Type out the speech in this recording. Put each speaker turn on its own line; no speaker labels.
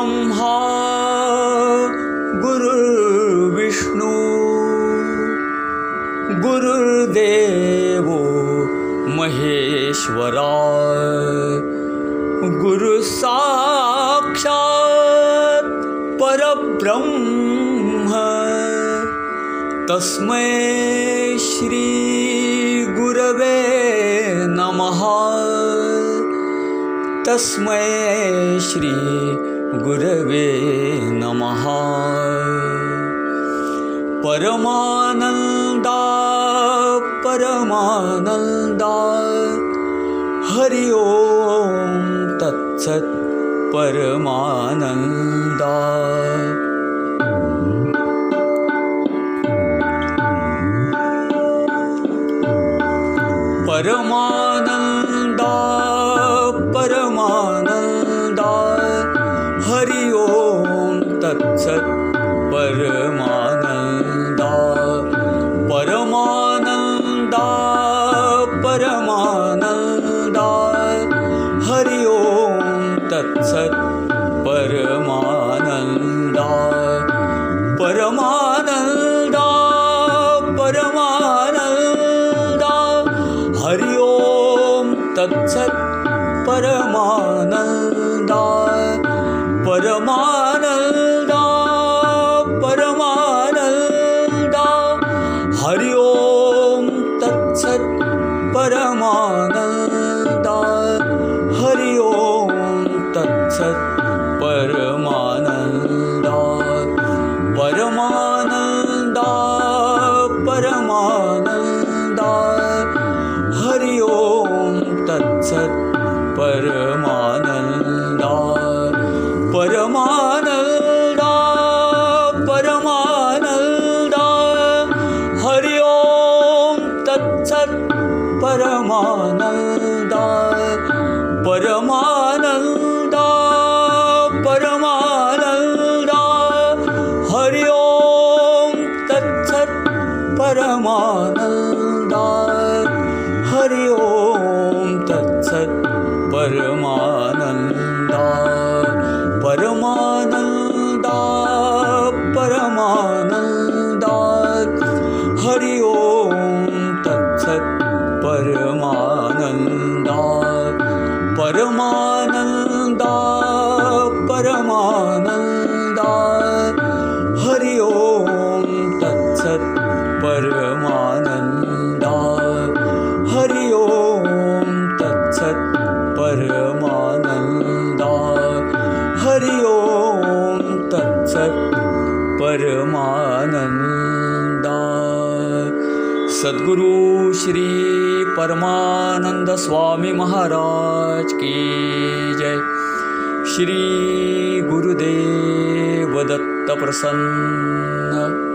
गुरुर्ब्रह्मा गुरुर्विष्णु गुरुर्देवो महेश्वरा गुरुसाक्षात् परब्रह्म तस्मै श्रीगुरवे नमः तस्मै श्रीगुरवे नमः। परमानन्दा परमानन्दा। हरि ओं तत्सत् परमानन्दा। परमानन्दा परमानन्दा ओं तत्सत् परमानन्दा परमानन्दा परमानन्दा। हरि ओं तत्सत् परमानन्दा परमानन्दा परमानन्दा। हरि ओं तत्सत् परमानन्दा परमानन्दा परमानन्दा परमानन्दा परमानन्दा। हरि ओं तत्सत् परमानन्दा हरि ओं तत्सत् परमानन्दा परमानन्दा परमानन्दा परमानन्दा। हरि ओं तत्सत् परमानन्दा। हरि ओं तत्सत् परमानन्दा। हरि ओं तत्सत् परमानन्दा सद्गुरु श्री परमानंद स्वामी महाराज की जय। श्री गुरुदेव दत्त प्रसन्न